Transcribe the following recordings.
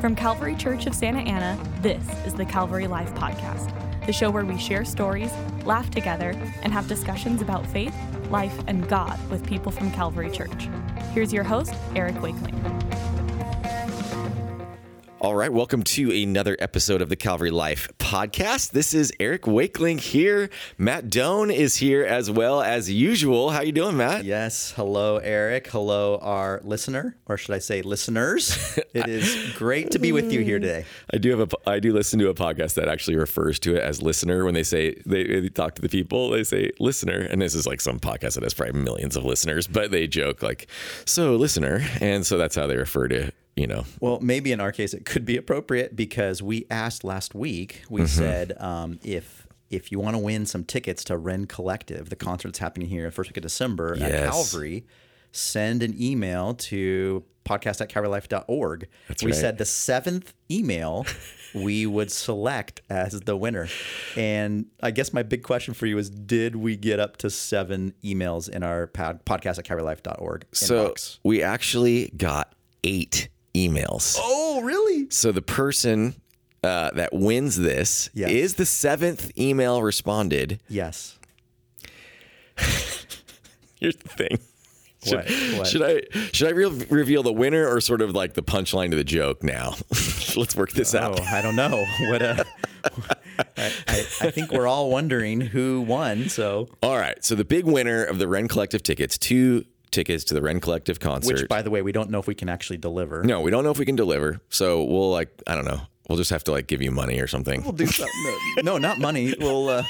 From Calvary Church of Santa Ana, this is the Calvary Life Podcast, the show where we share stories, laugh together, and have discussions about faith, life, and God with people from Calvary Church. Here's your host, Eric Wakeling. All right, welcome to another episode of the Calvary Life podcast. This is Eric Wakeling here. Matt Doan is here as well as usual. How you doing, Matt? Yes. Hello, Eric. Hello, our listener, or should I say listeners? It is great to be with you here today. I do have a I do listen to a podcast that actually refers to it as listener when they say they, they talk to the people, they say listener, and this is like some podcast that has probably millions of listeners, but they joke like, "So, listener." And so that's how they refer to you know. Well, maybe in our case it could be appropriate because we asked last week. We said um, if if you want to win some tickets to Rend Collective, the concert that's happening here first week of December at Yes. Calvary, send an email to podcast at calvarylife.org. That's we right. said the seventh email we would select as the winner. And I guess my big question for you is did we get up to seven emails in our pod, podcast at calvarylife.org So inbox? we actually got 8 emails. Oh, really? So the person uh, that wins this Yes. is the seventh email responded. Yes. Here's the thing. Should, What? What? should I should I re- reveal the winner or sort of like the punchline to the joke now? Let's work this out. Oh, I don't know. What a. I, I, I think we're all wondering who won. So, All right. So the big winner of the Rend Collective tickets, two tickets to the Rend Collective concert. which, by the way, we don't know if we can actually deliver. no, we don't know if we can deliver. So we'll like I don't know. We'll just have to like give you money or something. We'll do something. No, no, not money. We'll. Uh,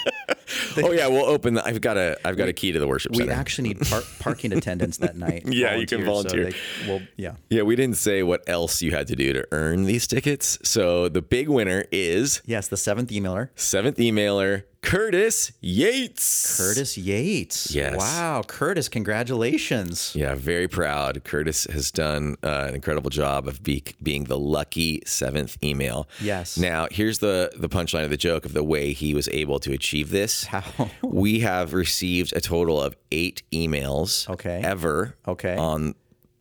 oh yeah, we'll open. The, I've got a I've got a key to the worship we center. actually need par- parking attendants that night. Yeah, you can volunteer. So they, well, yeah. yeah, we didn't say what else you had to do to earn these tickets. So the big winner is Yes, the seventh emailer, seventh emailer Curtis Yates. Curtis Yates. Yes. Wow, Curtis, congratulations. Yeah, very proud. Curtis has done uh, an incredible job of be- being the lucky seventh email. Yes. Now, here's the the punchline of the joke of the way he was able to achieve this. How? We have received a total of eight emails. Okay. Ever. Okay. On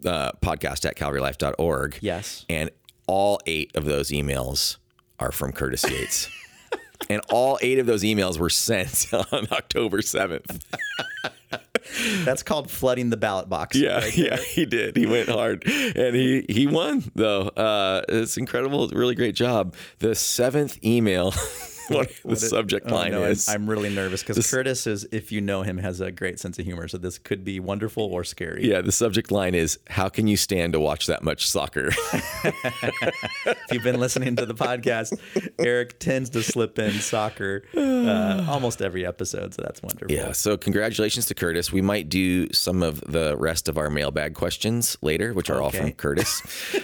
uh, podcast at calvarylife.org. Yes. And all eight of those emails are from Curtis Yates. and all eight of those emails were sent on October 7th. That's called flooding the ballot box. Yeah, yeah, he did. He went hard, and he he won though. Uh, it's incredible, really great job. The seventh email, what the subject Oh, line no, I'm- is. I'm, really nervous because Curtis is, if you know him, has a great sense of humor. So this could be wonderful or scary. yeah, the subject line is "How can you stand to watch that much soccer?" If you've been listening to the podcast, Eric tends to slip in soccer uh, almost every episode. So that's wonderful. yeah. So congratulations to Curtis. We might do some of the rest of our mailbag questions later, which are all from Curtis.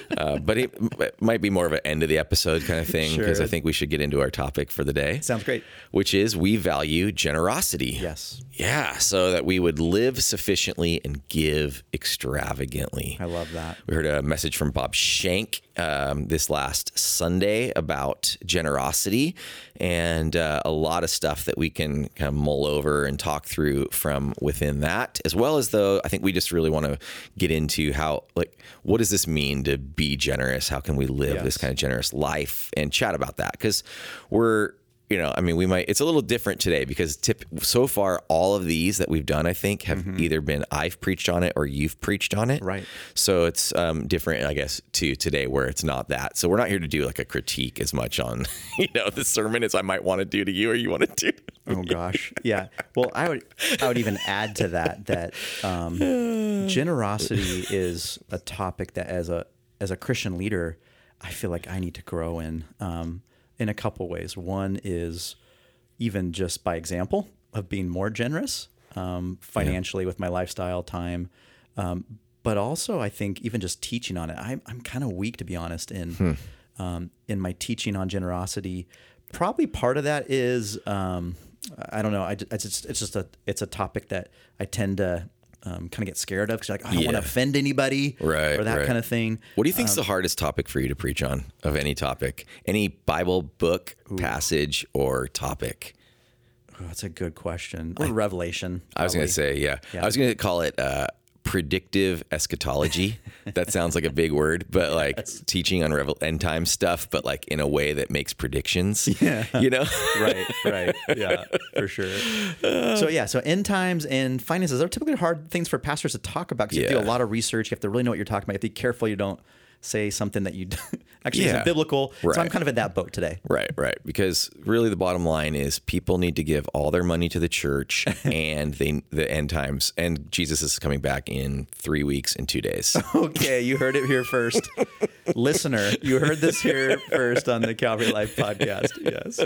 uh, but it, it might be more of an end of the episode kind of thing because Sure. I think we should get into our topic for the day. Sounds great. Which is we value generosity. Yes. Yeah, so that we would live sufficiently and give extravagantly. I love that. We heard a message from Bob Shank um, this last Sunday about generosity and uh, a lot of stuff that we can kind of mull over and talk through from within that, as well as though I think we just really want to get into how, like, what does this mean to be generous? How can we live this kind of generous life and chat about that? Because we're you know, I mean, we might. It's a little different today because tip, so far all of these that we've done, I think, have either been I've preached on it or you've preached on it. Mm-hmm. Right. So it's um, different, I guess, to today where it's not that. So we're not here to do like a critique as much on, you know, the sermon as I might want to do to you or you want to do. to Oh gosh, yeah. Well, I would I would even add to that that um, generosity is a topic that as a as a Christian leader, I feel like I need to grow in um, in a couple ways. One is even just by example of being more generous um, financially with my lifestyle, time. Um, but also, I think even just teaching on it, I'm, I'm kind of weak to be honest in um, in my teaching on generosity. Probably part of that is um, I don't know. I, it's just it's just a it's a topic that I tend to um, kind of get scared of because like oh, I don't want to offend anybody Right, or that right. kind of thing. What do you think's the hardest topic for you to preach on of any topic? Any Bible book, passage, or topic? Oh, that's a good question. Or Revelation. I was going to say, yeah. Yeah. I was going to call it uh, predictive eschatology. that sounds like a big word, but like teaching on revel- end time stuff, but like in a way that makes predictions. Yeah. You know? right, right. Yeah, for sure. So, yeah, so end times and finances are typically hard things for pastors to talk about because you have to do a lot of research. You have to really know what you're talking about. You have to be careful you don't say something that you actually Yeah. isn't biblical. So, I'm kind of in that boat today. Right, right. Because really, the bottom line is people need to give all their money to the church, and they the end times, and Jesus is coming back in three weeks and two days. Okay, you heard it here first. Listener, you heard this here first on the Calvary Life podcast. Yes.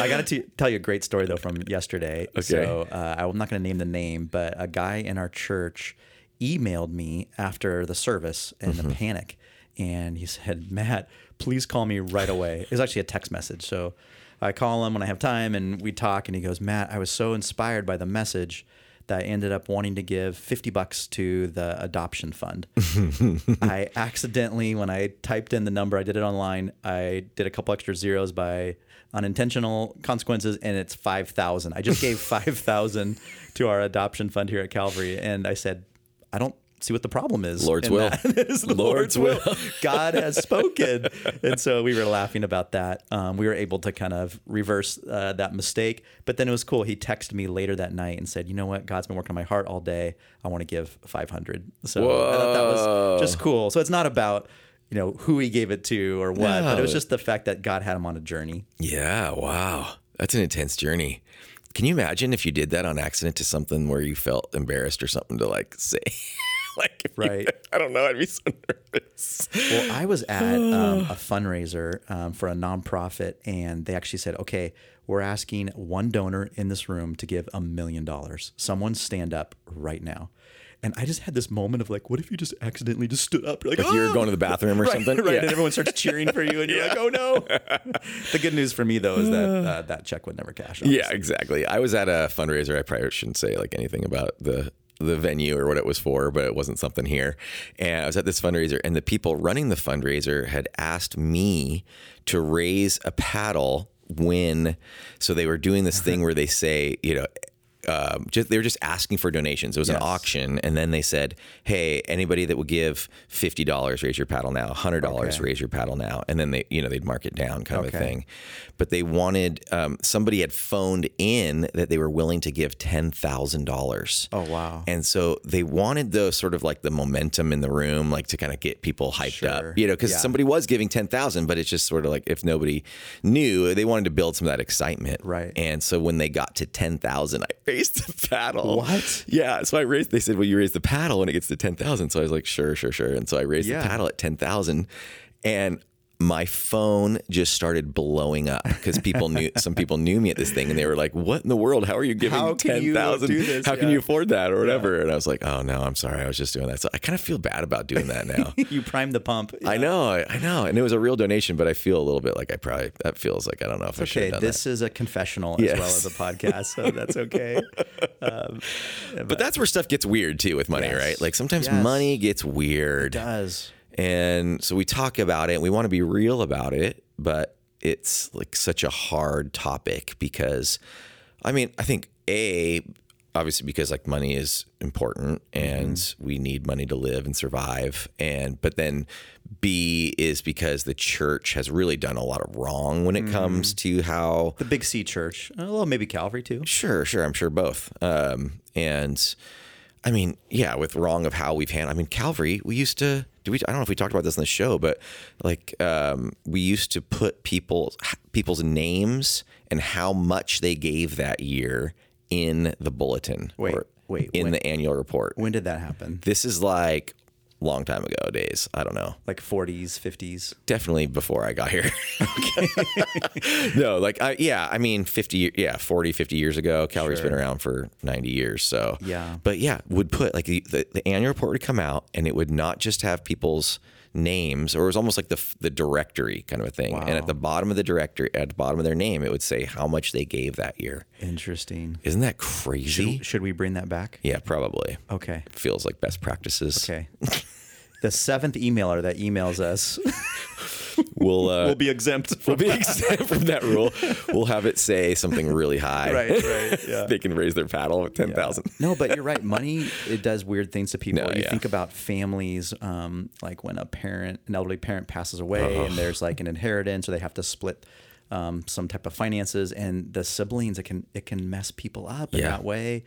I got to tell you a great story, though, from yesterday. So uh, I'm not going to name the name, but a guy in our church emailed me after the service in a mm-hmm. panic. And he said, Matt, please call me right away. It was actually a text message. So I call him when I have time and we talk. And he goes, Matt, I was so inspired by the message that I ended up wanting to give 50 bucks to the adoption fund. I accidentally, when I typed in the number, I did it online, I did a couple extra zeros by unintentional consequences, and it's 5,000. I just gave 5,000 to our adoption fund here at Calvary. And I said, I don't see what the problem is. Lord's will. is Lord's, Lord's will. God has spoken. and so we were laughing about that. Um, we were able to kind of reverse uh, that mistake. But then it was cool. He texted me later that night and said, you know what? God's been working on my heart all day. I want to give 500. So I thought that was just cool. So it's not about, you know, who he gave it to or what, but it was just the fact that God had him on a journey. yeah, wow, that's an intense journey. Can you imagine if you did that on accident to something where you felt embarrassed or something to like say? like, if you- Right. I don't know. I'd be so nervous. Well, I was at um, a fundraiser um, for a nonprofit, and they actually said, "Okay, we're asking one donor in this room to give a million dollars. Someone stand up right now." And I just had this moment of like, what if you just accidentally just stood up? You're like, If "Oh!" going to the bathroom or right, something, right? Yeah. And everyone starts cheering for you, and you're like, "Oh no!" the good news for me though is that uh, that check would never cash. Yeah, exactly. I was at a fundraiser. I probably shouldn't say like anything about the the venue or what it was for, but it wasn't something here. And I was at this fundraiser, and the people running the fundraiser had asked me to raise a paddle when. So they were doing this thing where they say, you know. Um, just they were just asking for donations. It was Yes. an auction, and then they said, "Hey, anybody that would give fifty dollars, raise your paddle now. Hundred dollars, Okay. raise your paddle now." And then they, you know, they'd mark it down, kind of a thing but they wanted um, somebody had phoned in that they were willing to give ten thousand dollars. Oh, wow. And so they wanted the sort of like the momentum in the room, like to kind of get people hyped Sure. up, you know, because Yeah. somebody was giving ten thousand, but it's just sort of like if nobody knew, they wanted to build some of that excitement, Right. And so when they got to ten thousand, I raised the paddle. What? Yeah. So I raised. They said, "Well, you raise the paddle when it gets to ten thousand. So I was like, "Sure, sure, sure." And so I raised Yeah. the paddle at ten thousand, and my phone just started blowing up because people knew some people knew me at this thing and they were like, "What in the world? How are you giving How ten thousand? How can you afford that or whatever?" And I was like, "Oh no, I'm sorry. I was just doing that." So I kind of feel bad about doing that now. you primed the pump. I know, I, know, and it was a real donation, but I feel a little bit like I probably that feels like I don't know if I should Okay, have done this is a confessional as well as a podcast, so that's okay. Um, that. But that's where stuff gets weird too with money, Yes. right? Like sometimes Yes. money gets weird. It does. And so we talk about it and we want to be real about it, but it's like such a hard topic because I mean, I think A, obviously because like money is important and we need money to live and survive. And but then B is because the church has really done a lot of wrong when it comes to how The Big C Church. Uh, Well, maybe Calvary too. Sure, sure. I'm sure both. Um, and I mean, yeah, with wrong of how we've handled. I mean, Calvary. We used to. Do we? I don't know if we talked about this in the show, but like um, we used to put people's people's names and how much they gave that year in the bulletin. Wait, or wait, in when- the annual report. When did that happen? This is like long time ago days. I don't know. Like 40s, 50s. Definitely before I got here. no, like I yeah, I mean 50 yeah, 40 50 years ago. Calvary's been around for 90 years, so Yeah. But yeah, would put like the, the, the annual report would come out and it would not just have people's names or it was almost like the the directory kind of a thing. And at the bottom of the directory at the bottom of their name it would say how much they gave that year. Interesting. Isn't that crazy? Should, should we bring that back? yeah, probably. Okay. Feels like best practices. Okay. the seventh emailer that emails us we'll uh, we'll be exempt. we'll be exempt from that rule. We'll have it say something really high. Right, right, yeah. they can raise their paddle at ten thousand. No, but you're right. Money it does weird things to people. No, you yeah. think about families, um, like when a parent, an elderly parent, passes away, and there's like an inheritance, or they have to split um, some type of finances, and the siblings, it can it can mess people up in Yeah. that way.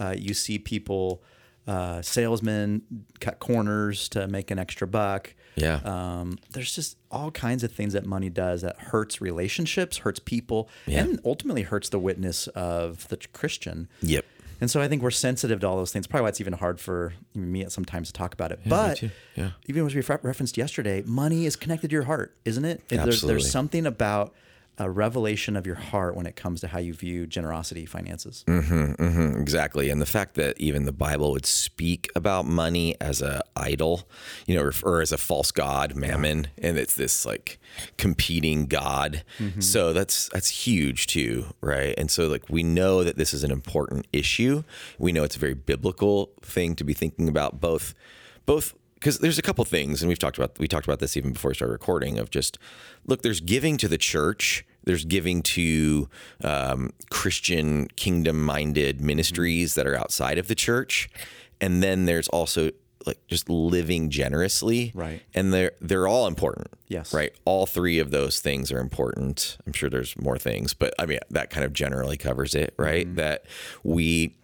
Uh, you see people, uh, salesmen cut corners to make an extra buck. Yeah. Um, there's just all kinds of things that money does that hurts relationships, hurts people, and ultimately hurts the witness of the Christian. Yep. And so I think we're sensitive to all those things. Probably why it's even hard for me at sometimes to talk about it. but. Yeah. even as we referenced yesterday, money is connected to your heart, isn't it? It- There's, Absolutely. there's something about a revelation of your heart when it comes to how you view generosity, finances. Mhm, exactly, and the fact that even the Bible would speak about money as a idol, you know, or, or as a false god, mammon, and it's this like competing god. So that's that's huge too, right? And so like we know that this is an important issue. We know it's a very biblical thing to be thinking about, both both because there's a couple things, and we've talked about we talked about this even before we started recording. Of just look, there's giving to the church, there's giving to um, Christian kingdom-minded ministries that are outside of the church, and then there's also like just living generously, Right. And they're they're all important, Yes. right. All three of those things are important. I'm sure there's more things, but I mean that kind of generally covers it, right? Mm-hmm. That we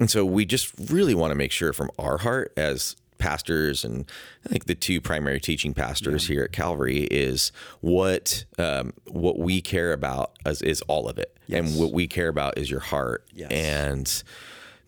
and so we just really want to make sure from our heart as pastors and I think the two primary teaching pastors here at Calvary is what um, what we care about is, is all of it. Yes. And what we care about is your heart. Yes. And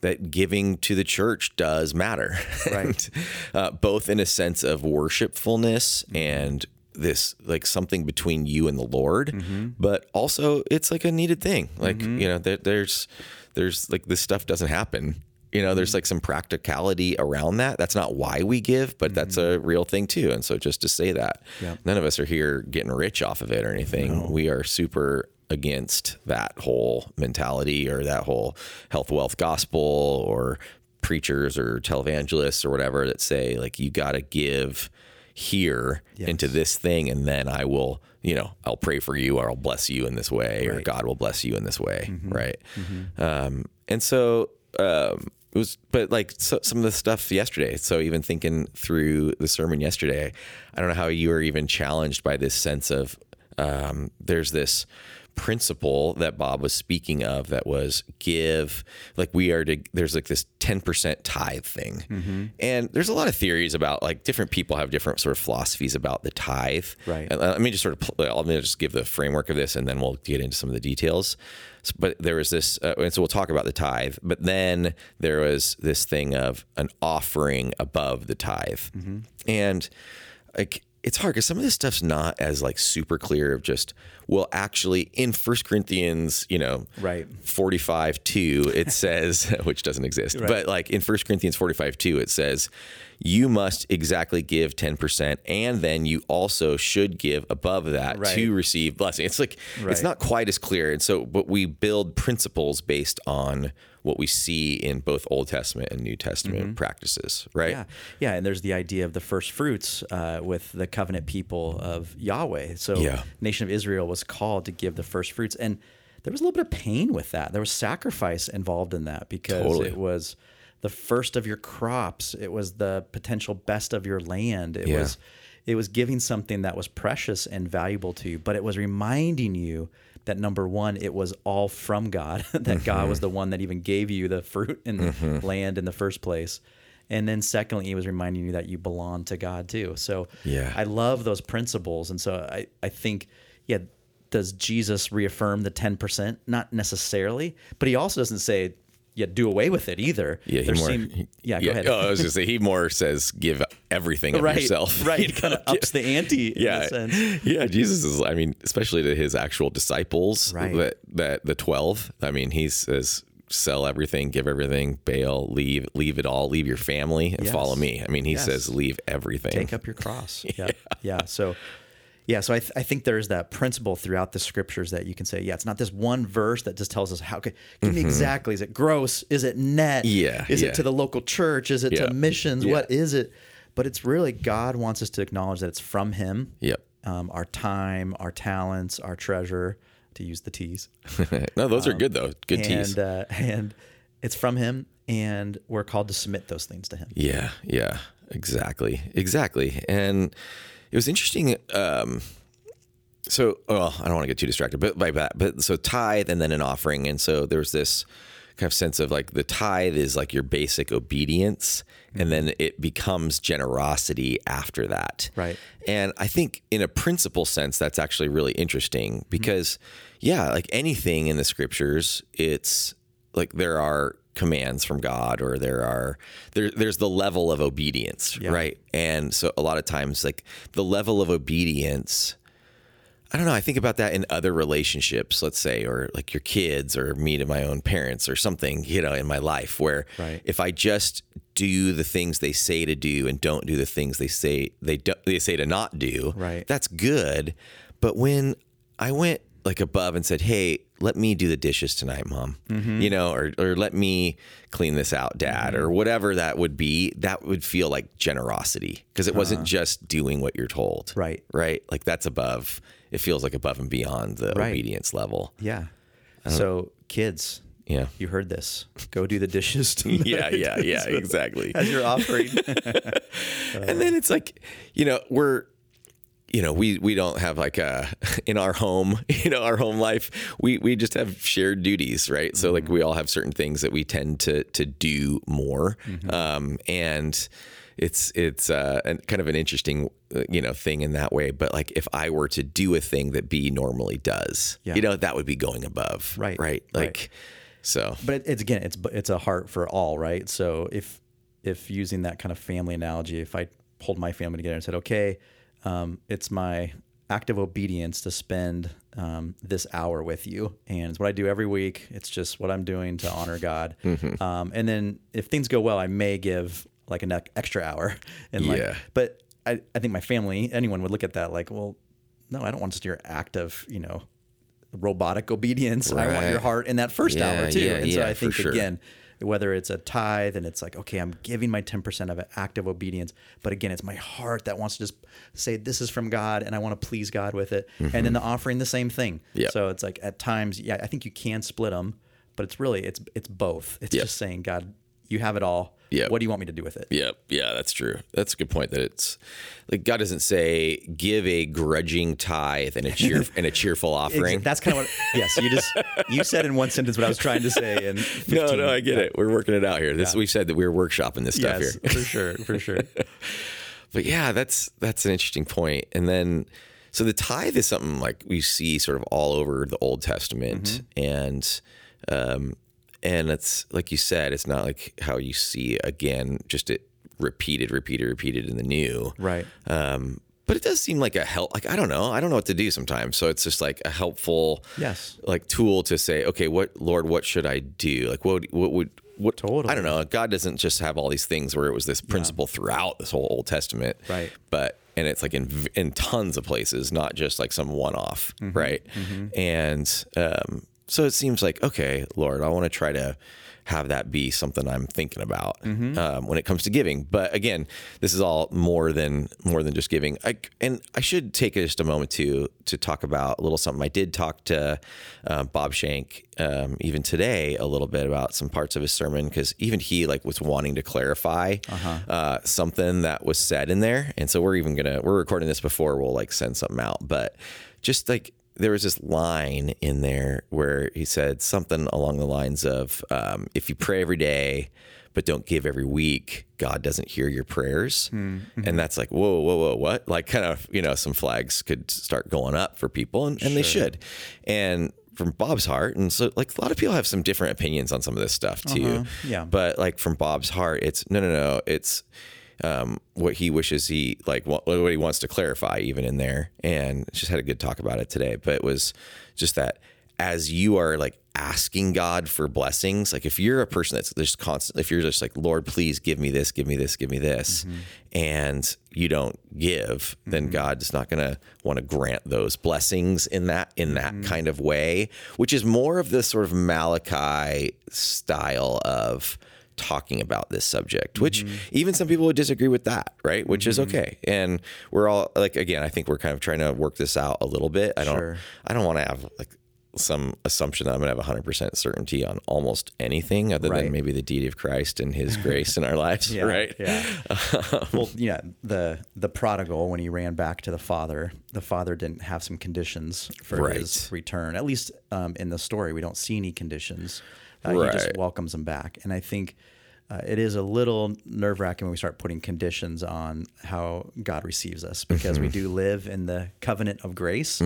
that giving to the church does matter. Right. uh, both in a sense of worshipfulness and this like something between you and the Lord, Mm-hmm. but also it's like a needed thing. Like you know, there, there's there's like this stuff doesn't happen. You know, there's like some practicality around that. That's not why we give, but that's a real thing too. And so just to say that, Mm-hmm. Yep. none of us are here getting rich off of it or anything. We are super against that whole mentality or that whole health wealth gospel or preachers or televangelists or whatever that say like you got to give here into this thing and then I will you know I'll pray for you or I'll bless you in this way or God will bless you in this way right um, and so um, it was but like so, some of the stuff yesterday so even thinking through the sermon yesterday I don't know how you were even challenged by this sense of um, there's this principle that Bob was speaking of that was give like we are to there's like this 10% tithe thing. Mm-hmm. And there's a lot of theories about like different people have different sort of philosophies about the tithe. Right. And uh, let me just sort of I'll uh, just give the framework of this and then we'll get into some of the details. S- But there was this, uh, and so we'll talk about the tithe. But then there was this thing of an offering above the tithe, mm-hmm. and like it's hard because some of this stuff's not as like super clear of just well actually in First Corinthians you know Right. 45 2 it says which doesn't exist but like in First Corinthians 45 2 it says you must exactly give 10% and then you also should give above that Right. to receive blessing it's like it's not quite as clear and so but we build principles based on what we see in both Old Testament and New Testament practices right Yeah, yeah, and there's the idea of the first fruits uh, with the covenant people of Yahweh. So, Yeah. nation of Israel was called to give the first fruits, and there was a little bit of pain with that. There was sacrifice involved in that because Totally. it was the first of your crops. It was the potential best of your land. It Yeah. was it was giving something that was precious and valuable to you, but it was reminding you that number one, it was all from God, that God Mm-hmm. was the one that even gave you the fruit and the land in the first place. And then secondly, he was reminding you that you belong to God too. So Yeah. I love those principles. And so I, I think, yeah, does Jesus reaffirm the 10%? Not necessarily, but he also doesn't say, yeah, do away with it either. Yeah, he There more. seem- he- yeah, go ahead. Oh, I was gonna say he more says give everything of right, yourself. right. You kind of ups the ante in yeah, a sense. yeah. Jesus is. I mean, especially to his actual disciples, Right. that that the twelve. I mean, he says, "Sell everything, give everything, bail, leave, leave it all, leave your family, and Yes. follow me." I mean, he Yes. says, "Leave everything." take up your cross. Yeah. yeah. So, yeah. So I, th- I think there's that principle throughout the scriptures that you can say, yeah, it's not this one verse that just tells us how, okay, give me exactly, is it gross? Is it net? Mm-hmm. Yeah, Is yeah. it to the local church? Is it Yeah, to missions? yeah. What is it? But it's really God wants us to acknowledge that it's from Him. Yep. um, our time, our talents, our treasure, to use the T's. no, those are good though. Good and, teas. Uh, and it's from Him, and we're called to submit those things to Him. Yeah, yeah, exactly, exactly. And it was interesting. Um, so, well, I don't want to get too distracted, but by that, but so tithe and then an offering, and so there's this kind of sense of like the tithe is like your basic obedience, and then it becomes generosity after that. Right. And I think in a principle sense, that's actually really interesting because, yeah, like anything in the scriptures, it's like there are commands from God or there are there there's the level of obedience, right? And so a lot of times like the level of obedience I don't know. I think about that in other relationships, let's say, or like your kids or me to my own parents or something, you know, in my life where Right. if I just do the things they say to do and don't do the things they say they do, they say to not do, Right. that's good. But when I went like above and said, "Hey, let me do the dishes tonight, mom," Mm-hmm. you know, or or let me clean this out, dad, or whatever that would be, that would feel like generosity because it wasn't just doing what you're told, Uh-huh. Right. Right, like that's above. It feels like above and beyond the Right. obedience level. Yeah. So, kids, Yeah. you heard this. Go do the dishes. Tonight. Yeah, yeah, yeah, exactly. As you're offering. and then it's like you know we're you know we we don't have like a in our home you know our home life we we just have shared duties right? So like we all have certain things that we tend to to do more. Um and it's it's uh an, kind of an interesting uh, you know thing in that way. But like if i were to do a thing that b normally does Yeah. you know that would be going above Right, right? right. like so. But it's again, it's it's a heart for all, right? So if if using that kind of family analogy, if I pulled my family together and said, okay, um, it's my act of obedience to spend um, this hour with you, and it's what I do every week. It's just what I'm doing to honor God. Mm-hmm. Um, and then if things go well, I may give like an extra hour, and like, Yeah. but I, I think my family, anyone would look at that like, well, no, I don't want just your act of you know robotic obedience. I want your heart in that first Yeah, hour too. yeah, and so yeah, I think sure. again, whether it's a tithe and it's like, okay, I'm giving my 10% of it active obedience. But again, it's my heart that wants to just say, this is from God and I want to please God with it. And then the offering, the same thing. Mm-hmm. Yep. So it's like at times, yeah, I think you can split them, but it's really, it's, it's both. It's Yep. just saying, God, you have it all. Yep. What do you want me to do with it? Yep. Yeah, that's true. That's a good point. That it's like God doesn't say give a grudging tithe and a cheer and a cheerful offering. That's kind of what, yes, you just, you said in one sentence what I was trying to say. And no, no, I get it. We're working it out here. This we said that we were workshopping this stuff Yes, here. for sure, for sure. But yeah, that's that's an interesting point. And then so the tithe is something like we see sort of all over the Old Testament and um and it's like you said, it's not like how you see again just it repeated, repeated, repeated in the new. Right. Um but it does seem like a help like I don't know. I don't know what to do sometimes. So it's just like a helpful Yes. like tool to say, okay, what Lord, what should I do? Like what what would what Totally. I don't know. God doesn't just have all these things where it was this principle throughout this whole Old Testament. Right. But and it's like in in tons of places, not just like some one off, Mm-hmm. right? And um so it seems like, okay, Lord, I want to try to have that be something I'm thinking about Mm-hmm. um, when it comes to giving. But again, this is all more than more than just giving. I, and I should take just a moment to to talk about a little something. I did talk to uh, Bob Shank um, even today a little bit about some parts of his sermon because even he like was wanting to clarify uh, something that was said in there. And so we're even gonna we're recording this before we'll like send something out, but just like there was this line in there where he said something along the lines of, um, "If you pray every day, but don't give every week, God doesn't hear your prayers." And that's like, whoa, whoa, whoa, what? Like, kind of, you know, some flags could start going up for people, and, and they should. And from Bob's heart, and so like a lot of people have some different opinions on some of this stuff too. Yeah. But like from Bob's heart, it's no, no, no. It's um, what he wishes he like what, what he wants to clarify even in there. And just had a good talk about it today. But it was just that as you are like asking god for blessings like if you're a person that's just constant if you're just like lord please give me this give me this give me this mm-hmm. and you don't give then mm-hmm. God is not going to want to grant those blessings in that in that mm-hmm. kind of way which is more of this sort of malachi style of talking about this subject, which mm-hmm. even some people would disagree with that, right? Which is mm-hmm. okay. And we're all like, again, I think we're kind of trying to work this out a little bit. I don't, Sure. I don't want to have like some assumption that I'm going to have 100% certainty on almost anything other Right. than maybe the deity of Christ and his grace in our lives, Yeah, right? Yeah. Um, well, yeah, the the prodigal when he ran back to the father, the father didn't have some conditions for his return. At least um, in the story, we don't see any conditions. Uh, He just welcomes them back, and I think. Uh, it is a little nerve wracking when we start putting conditions on how God receives us because we do live in the covenant of grace.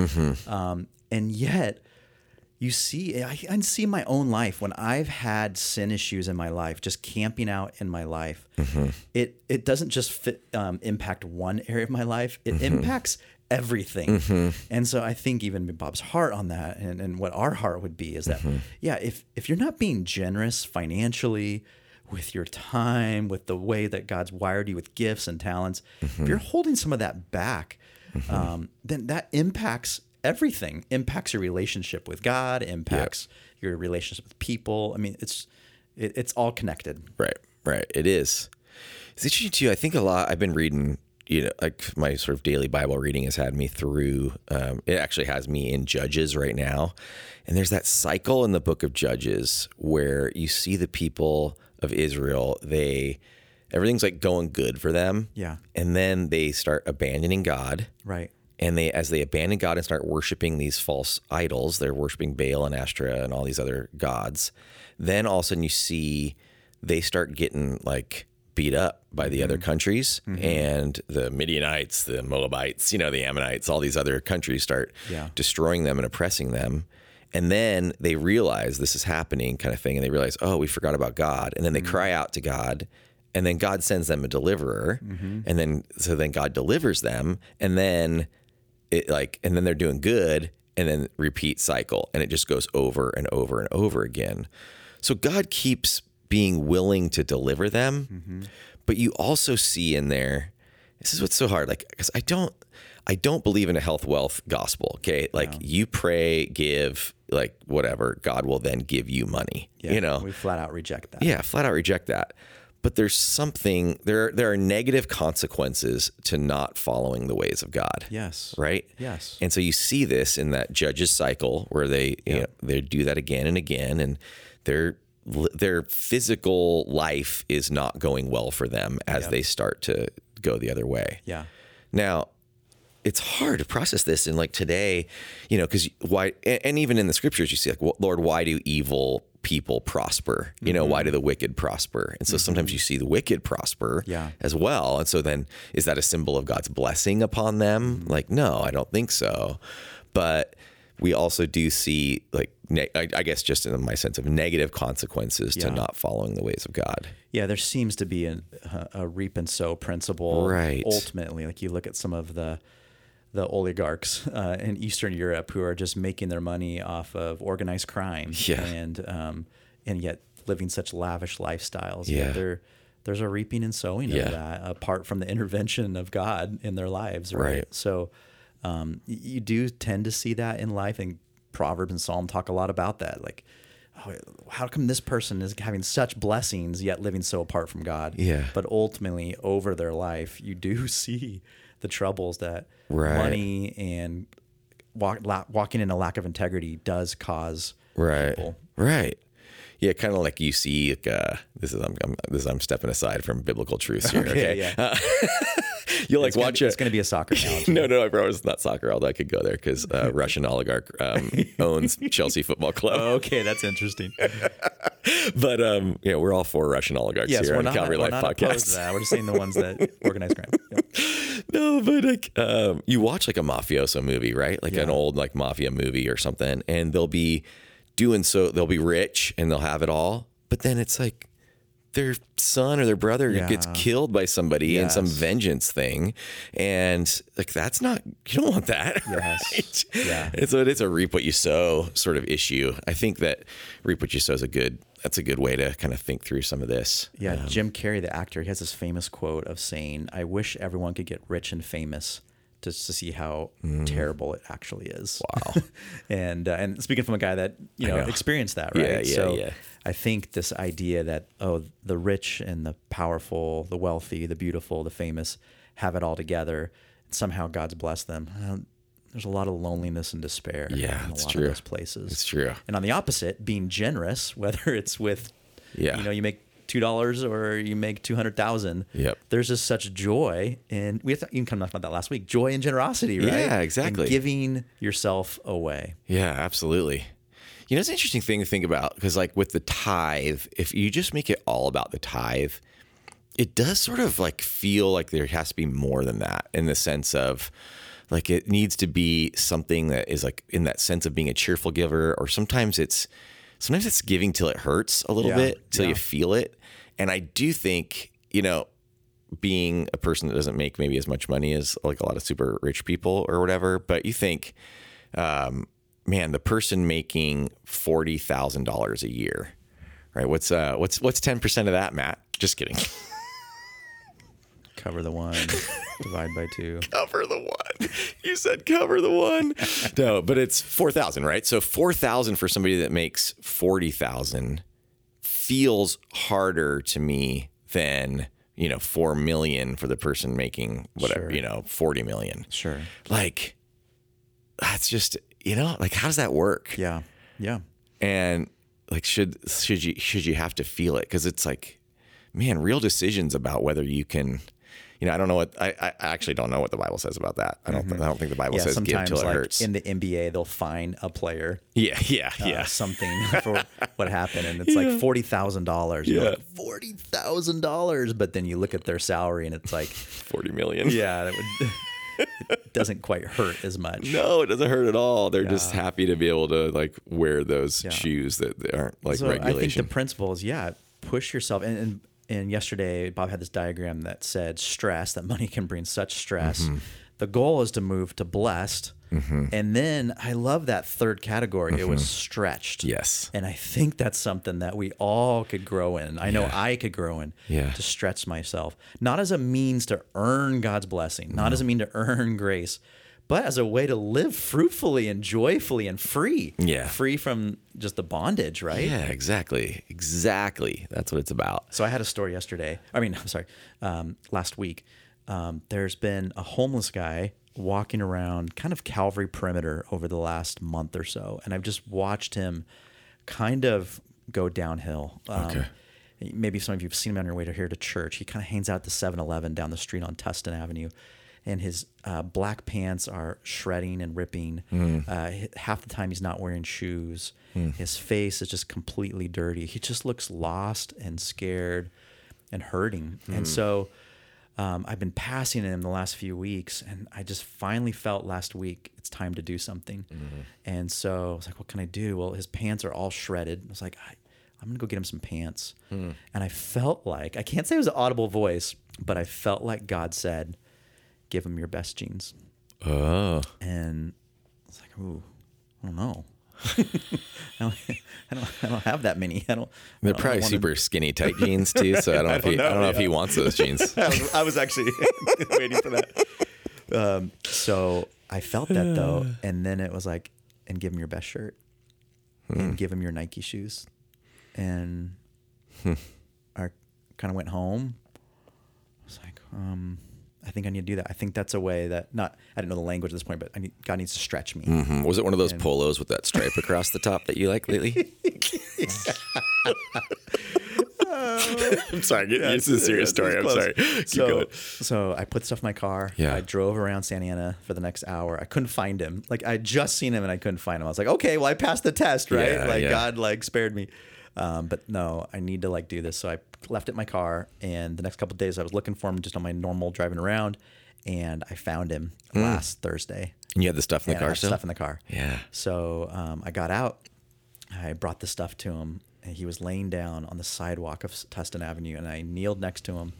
Um, and yet, you see I, I see my own life. When i've had sin issues in my life just camping out in my life it it doesn't just fit, um, impact one area of my life. It impacts everything mm-hmm. and so i think even bob's heart on that and, and what our heart would be is that mm-hmm. yeah if if you're not being generous financially with your time with the way that god's wired you with gifts and talents if you're mm-hmm. holding some of that back um, then that impacts everything impacts your relationship with god impacts your relationship with people i mean it's it, it's all connected Right, right. It is. It's interesting too. I think a lot. I've been reading. You know, like my sort of daily Bible reading has had me through. Um, it actually has me in Judges right now, and there's that cycle in the book of Judges where you see the people of Israel. They everything's like going good for them. Yeah. and then they start abandoning God right and they as they abandon God and start worshiping these false idols, they're worshiping Baal and Ashtoreth and all these other gods. Then all of a sudden you see they start getting like beat up by the other mm-hmm. countries mm-hmm. and the Midianites, the Moabites, you know, the Ammonites, all these other countries start Yeah. destroying them and oppressing them. And then they realize this is happening kind of thing and they realize, "Oh, we forgot about God." And then they mm-hmm. cry out to God and then God sends them a deliverer, and then so then God delivers them, and then it like and then they're doing good, and then repeat cycle, and it just goes over and over and over again. So God keeps being willing to deliver them, mm-hmm. but you also see in there. This is what's so hard, like because I don't. I don't believe in a health wealth gospel. Okay. Like you pray, give, like whatever, God will then give you money. yeah you know, we flat out reject that yeah, flat out reject that. But there's something there. There are negative consequences to not following the ways of God. yes Right. Yes. And so you see this in that judges cycle where they you know, they do that again and again, and their their physical life is not going well for them as they start to go the other way. yeah Now, it's hard to process this in like today, you know, because why, and and even in the scriptures, you see like, Lord, why do evil people prosper? You know, why do mm-hmm. the wicked prosper? And so sometimes mm-hmm. you see the wicked prosper Yeah. as well. And so then is that a symbol of God's blessing upon them? Mm-hmm. Like, no, I don't think so. But we also do see like, ne- I, I guess just in my sense of negative consequences to not following the ways of God. Yeah, there seems to be a, a reap and sow principle. Right. Ultimately, like you look at some of the the oligarchs uh, in Eastern Europe who are just making their money off of organized crime. Yeah. And um, and yet living such lavish lifestyles. Yeah. There's a reaping and sowing Yeah. of that apart from the intervention of God in their lives. Right. Right. So um, you do tend to see that in life, and Proverbs and Psalm talk a lot about that. Like, oh, how come this person is having such blessings yet living so apart from God? Yeah. But ultimately, over their life, you do see the troubles that Right. money and walk, la- walking in a lack of integrity does cause right people. right yeah kind of like you see like uh this is I'm, I'm this is i'm stepping aside from biblical truths here okay, yeah. Uh, you'll like It's watch it it's going to be a soccer no, no, I promise it's not soccer. Although I could go there because uh, Russian oligarch um, owns Chelsea Football Club. okay, that's interesting. But um, yeah, we're all for Russian oligarchs Yes, here on not, Calvary Life not opposed to podcast. We're just saying the ones that organize crime. No, but like um, you watch like a mafioso movie, right? Like an old like mafia movie or something, and they'll be doing so. They'll be rich and they'll have it all, but then it's like their son or their brother gets killed by somebody in some vengeance thing, and like that's not you don't want that. Yes. right? Yeah. And so it's a reap what you sow sort of issue. I think that reap what you sow is a good. That's a good way to kind of think through some of this. Yeah, um, Jim Carrey, the actor, he has this famous quote of saying, "I wish everyone could get rich and famous just to see how terrible it actually is. Mm. Wow. and uh, and speaking from a guy that you know, know. experienced that, right? yeah, so yeah. I think this idea that oh, the rich and the powerful, the wealthy, the beautiful, the famous have it all together. And Somehow God's blessed them. Um, there's a lot of loneliness and despair Yeah, in a it's lot true. of those places. It's true. And on the opposite, being generous, whether it's with, Yeah. you know, you make two dollars or you make two hundred thousand. Yep. There's just such joy, and we have to, even kind of talked about that last week. Joy and generosity, right? Yeah, And exactly. giving yourself away. Yeah, absolutely. You know, it's an interesting thing to think about because, like, with the tithe, if you just make it all about the tithe, it does sort of like feel like there has to be more than that in the sense of like it needs to be something that is like in that sense of being a cheerful giver, or sometimes it's sometimes it's giving till it hurts a little Yeah, bit till you feel it. And I do think, you know, being a person that doesn't make maybe as much money as like a lot of super rich people or whatever, but you think, um, man, the person making forty thousand dollars a year, right? What's uh, what's what's ten percent of that, Matt? Just kidding. Cover the one, divide by two. cover the one. You said cover the one. No, but it's four thousand, right? So four thousand for somebody that makes forty thousand feels harder to me than you know four million for the person making whatever Sure. you know forty million. Sure. Like that's just you know like how does that work? Yeah. Yeah. and like should should you should you have to feel it because it's like man real decisions about whether you can you know i don't know what i, I actually don't know what the bible says about that i don't i don't think the bible Mm-hmm. Yeah. says give till it like hurts in the NBA, they'll fine a player yeah yeah uh, yeah something for what happened, and it's like forty thousand dollars. Yeah. Like, forty thousand dollars, but then you look at their salary, and it's like, 40 million yeah, that would. it doesn't quite hurt as much. no it doesn't hurt at all they're just happy to be able to like wear those shoes that aren't like so I think the principle is yeah, push yourself. And, and and yesterday Bob had this diagram that said stress that money can bring such stress. Mm-hmm. The goal is to move to blessed, and then I love that third category. It was stretched. Mm-hmm. Yes. and I think that's something that we all could grow in. I know I could grow in. Yeah. to stretch myself, not as a means to earn God's blessing, not as a mean to earn grace. But as a way to live fruitfully and joyfully and free. Yeah. Free from just the bondage, right? yeah exactly exactly that's what it's about So I had a story yesterday. I mean, I'm sorry, um, last week. Um, there's been a homeless guy walking around kind of Calvary perimeter over the last month or so, and I've just watched him kind of go downhill. Um, Okay. Maybe some of you have seen him on your way to here to church. He kind of hangs out the 7-Eleven down the street on Tustin Avenue, and his uh, black pants are shredding and ripping. Uh, half the time he's not wearing shoes. His face is just completely dirty. He just looks lost and scared and hurting. And so um, I've been passing him the last few weeks, and I just finally felt last week it's time to do something. And so I was like, "What can I do?" Well, his pants are all shredded. I was like, I, "I'm gonna go get him some pants." And I felt like I can't say it was an audible voice, but I felt like God said, "Give him your best jeans." oh And it's like, "Ooh, I don't know." I, don't, I don't. I don't have that many. I don't. they're I don't probably super skinny tight jeans too so i don't know if he i don't know if he wants those jeans I was, I was actually waiting for that. Um, so I felt that though, and then it was like, and give him your best shirt, and give him your Nike shoes, and I kind of went home. I was like, um, I think I need to do that. I think that's a way that not I didn't know the language at this point, but I need, God needs to stretch me. Mhm. was it one of those polos with that stripe across the top that you like lately i'm sorry it's a serious story i'm sorry Keep so, going. so I put stuff in my car. Yeah. I drove around Santa Ana for the next hour. I couldn't find him. Like I just seen him and I couldn't find him. I was like, okay, well I passed the test, right? Yeah, like yeah. God like spared me. Um, but no, I need to like do this. So I left it in my car, and the next couple of days I was looking for him just on my normal driving around, and I found him last Thursday. And you had the stuff in the And I car had still? stuff in the car. Yeah. So um, I got out. I brought the stuff to him, and he was laying down on the sidewalk of Tustin Avenue, and I kneeled next to him,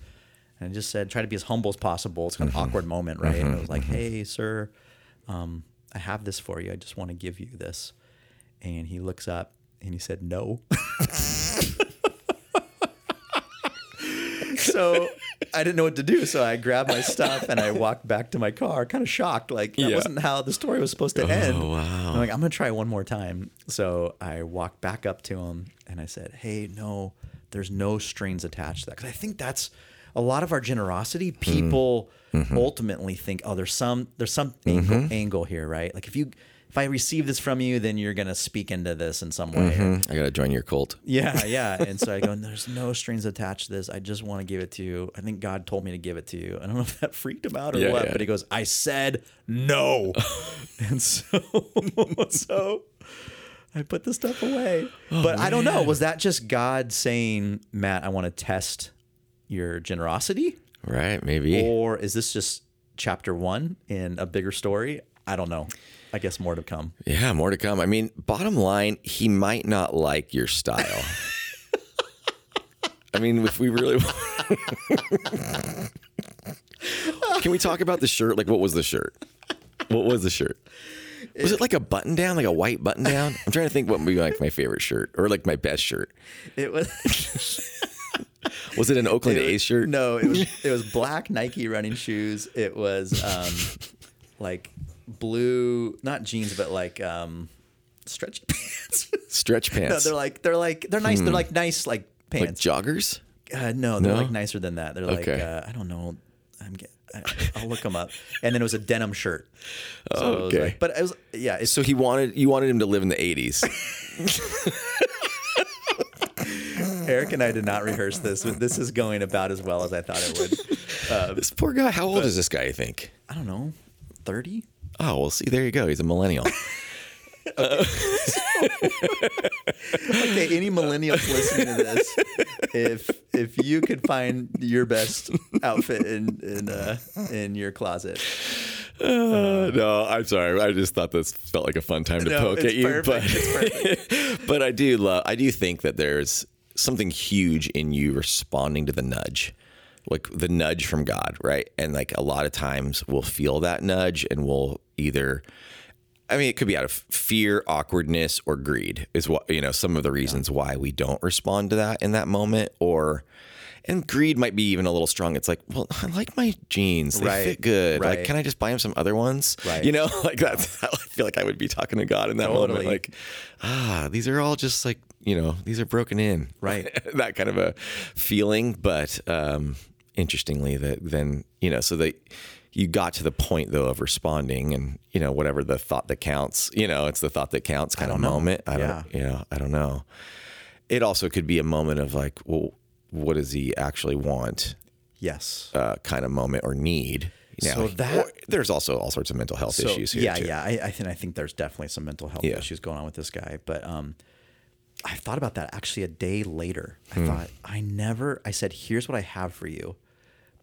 and I just said, try to be as humble as possible. It's kind of an awkward moment, right? and I was like, "Hey, sir, um, I have this for you. I just want to give you this." And he looks up and he said, "No." so I didn't know what to do, so I grabbed my stuff and I walked back to my car, kind of shocked. Like that Yeah. wasn't how the story was supposed to end. Oh, wow. I'm like, I'm gonna try one more time. So I walked back up to him and I said, Hey, no, there's no strings attached to that. Because I think that's a lot of our generosity. Hmm. People mm-hmm. ultimately think, oh, there's some there's some angle, mm-hmm. angle here, right? Like if you if I receive this from you, then you're gonna speak into this in some way. or- I gotta join your cult. yeah, yeah. And so I go, there's no strings attached to this. I just want to give it to you. I think God told me to give it to you. I don't know if that freaked him out or Yeah, what, yeah. but he goes, I said no. and so, so I put the stuff away. Oh, but I don't know. Was that just God saying, Matt, I want to test your generosity? Right? Maybe. Or is this just chapter one in a bigger story? I don't know. I guess more to come. Yeah, more to come. I mean, bottom line, he might not like your style. I mean, if we really Can we talk about the shirt? Like what was the shirt? What was the shirt? Was it like a button down, like a white button down? I'm trying to think what would be like my favorite shirt or like my best shirt. It was. Was it an Oakland It was- A's shirt? No, it was it was black Nike running shoes. It was um, like blue, not jeans, but like um, stretchy pants. Stretch no, pants. they're like they're like they're nice. They're like nice like like pants. joggers? uh, no, they're No? like nicer than that. They're like Okay. uh, I don't know. I'm get, I, I'll look them up. And then it was a denim shirt. So it Okay. like- but it was yeah. It's So he wanted you wanted him to live in the 80s. Eric and I did not rehearse this. but This is going about as well as I thought it would. this poor guy, how old is this guy, you think? I don't know, thirty. Oh, well, see, there you go. He's a millennial. Okay, any millennials listening to this, if if you could find your best outfit in in uh, in your closet, Uh, no, I'm sorry. I just thought this felt like a fun time to No, poke at you, but but I do love. I do think that there's something huge in you responding to the nudge, like the nudge from God, right? And like a lot of times we'll feel that nudge, and we'll either. I mean, it could be out of fear, awkwardness, or greed. Is what you know. Some of the reasons why we don't respond to that in that moment, or and greed might be even a little strong. It's like, well, I like my jeans; they Right, fit good. right. Like, can I just buy him some other ones? Right. You know, like that's. I feel like I would be talking to God in that Totally. moment. Like, ah, these are all just like you know, these are broken in. Right. that kind of a feeling. But um, interestingly, that then you know, so that you got to the point though of responding, and you know, whatever the thought that counts. You know, it's the thought that counts kind of know. moment. I don't. Yeah. You know, I don't know. It also could be a moment of like, well, what does he actually want? yes. uh, kind of moment or need. Now, So that- or there's also all sorts of mental health So, issues here. yeah, too. yeah. I, I think I think there's definitely some mental health Yeah. issues going on with this guy. But um, I thought about that actually a day later. I Hmm. thought I never. I said, "Here's what I have for you,"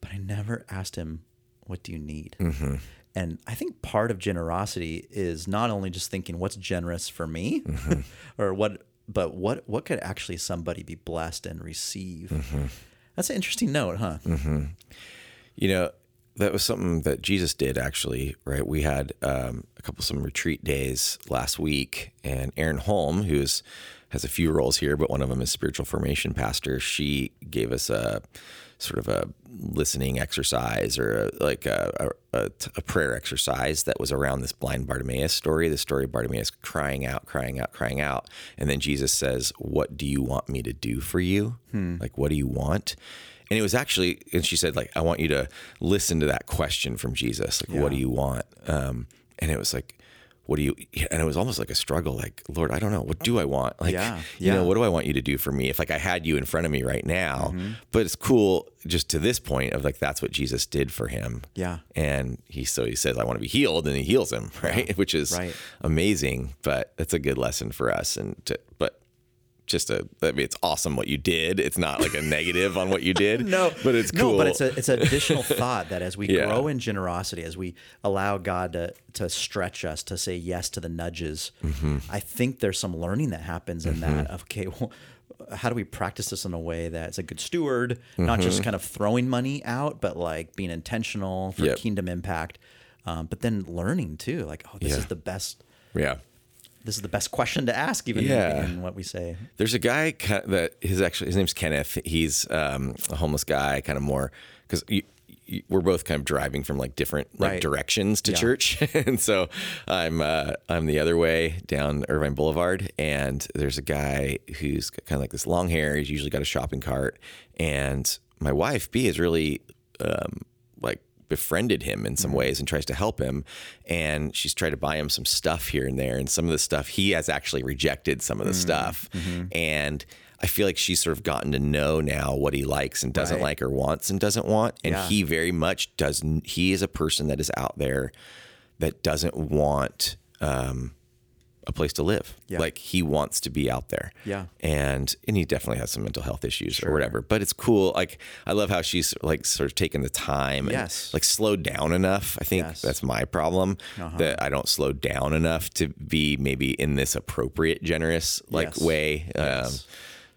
but I never asked him, "What do you need?" Mm-hmm. And I think part of generosity is not only just thinking what's generous for me, Mm-hmm. or what, but what what could actually somebody be blessed and receive. Mm-hmm. That's an interesting note, huh? You know, that was something that Jesus did actually, right? We had um, a couple some retreat days last week, and Erin Holm, who's has a few roles here, but one of them is spiritual formation pastor. She gave us a sort of a listening exercise or a, like uh, a, a, a, a prayer exercise that was around this blind Bartimaeus story, the story of Bartimaeus crying out, crying out, crying out. And then Jesus says, What do you want me to do for you? Hmm. Like, what do you want? And it was actually, and she said, like, I want you to listen to that question from Jesus. Like, what do you want? Um, and it was like, what do you, and it was almost like a struggle. Like, Lord, I don't know. What do I want? Like, Yeah, you know. Mm-hmm. what do I want you to do for me? If like I had you in front of me right now, but it's cool just to this point of like, that's what Jesus did for him. Yeah. And he, so he says, I want to be healed and he heals him. Right. Which is Right. amazing, but that's a good lesson for us. And to, but just a, I mean, it's awesome what you did. It's not like a negative on what you did. No, but it's cool. No, but it's a it's an additional thought that as we Yeah. grow in generosity, as we allow God to to stretch us to say yes to the nudges, Mm-hmm. I think there's some learning that happens in that. Of okay, well, how do we practice this in a way that's a good steward, not Mm-hmm. just kind of throwing money out, but like being intentional for Yep. kingdom impact, um, but then learning too, like oh, this Yeah. is the best yeah. This is the best question to ask, even Yeah. in what we say. There's a guy that his actually his name's Kenneth. He's um, a homeless guy, kind of more because we're both kind of driving from like different like Right. directions to Yeah. church, and so I'm uh, I'm the other way down Irvine Boulevard, and there's a guy who's kind of like this long hair. He's usually got a shopping cart, and my wife B is really um, like befriended him in some mm-hmm. ways and tries to help him. And she's tried to buy him some stuff here and there. And some of the stuff he has actually rejected some of the mm-hmm. stuff. Mm-hmm. And I feel like she's sort of gotten to know now what he likes and doesn't Right. like or wants and doesn't want. And Yeah. he very much does he is a person that is out there that doesn't want um, a place to live Yeah. like he wants to be out there Yeah. and and he definitely has some mental health issues or whatever but it's cool like i love how she's like sort of taken the time and Yes. like slowed down enough i think Yes. that's my problem Uh-huh. that i don't slow down enough to be maybe in this appropriate generous like Yes. way um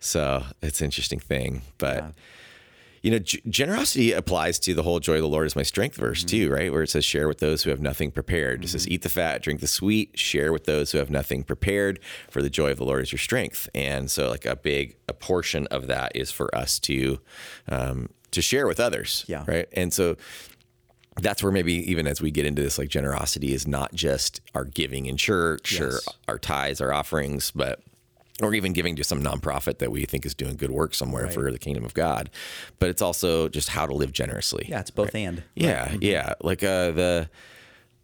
so it's an interesting thing but Yeah. You know, g- generosity applies to the whole joy of the Lord is my strength verse Mm-hmm. too, right? Where it says, share with those who have nothing prepared. It says, eat the fat, drink the sweet, share with those who have nothing prepared, for the joy of the Lord is your strength. And so, like a big a portion of that is for us to um, to share with others, Yeah. right? And so that's where maybe even as we get into this, like generosity is not just our giving in church or our tithes, our offerings, but or even giving to some nonprofit that we think is doing good work somewhere for the kingdom of God. But it's also just how to live generously. Yeah, it's both and. Yeah, yeah. Like uh, the,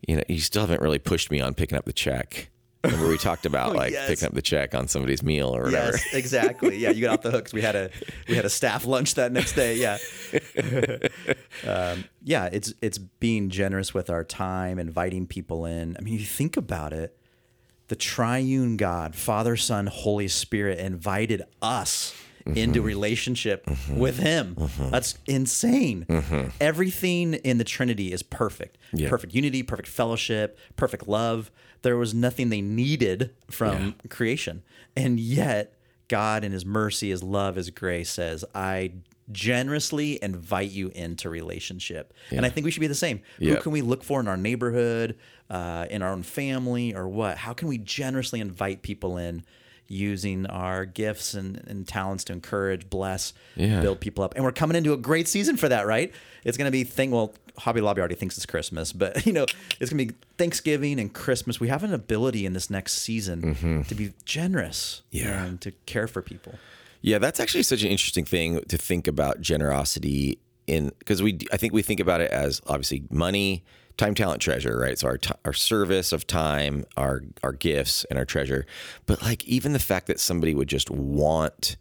you know, you still haven't really pushed me on picking up the check. Remember we talked about like Oh, yes. picking up the check on somebody's meal or whatever. Yes, exactly. Yeah, you got off the hooks. We had a we had a staff lunch that next day. Yeah, um, yeah. It's it's being generous with our time, inviting people in. I mean, if you think about it, the Triune God, Father, Son, Holy Spirit, invited us into mm-hmm. relationship mm-hmm. with Him. Mm-hmm. That's insane. Everything in the Trinity is perfect. Yeah. Perfect unity, perfect fellowship, perfect love. There was nothing they needed from creation. And yet, God, in His mercy, His love, His grace, says, I generously invite you into relationship. And I think we should be the same. Yeah. Who can we look for in our neighborhood, uh, in our own family, or what? How can we generously invite people in? Using our gifts and, and talents to encourage, bless, Yeah. build people up, and we're coming into a great season for that, right? It's going to be thing. Well, Hobby Lobby already thinks it's Christmas, but you know, it's going to be Thanksgiving and Christmas. We have an ability in this next season to be generous, Mm-hmm. Yeah. and to care for people. Yeah, that's actually such an interesting thing to think about generosity in because we I think we think about it as obviously money, time, talent, treasure, right? So our ti our service of time, our our gifts, and our treasure. But like even the fact that somebody would just want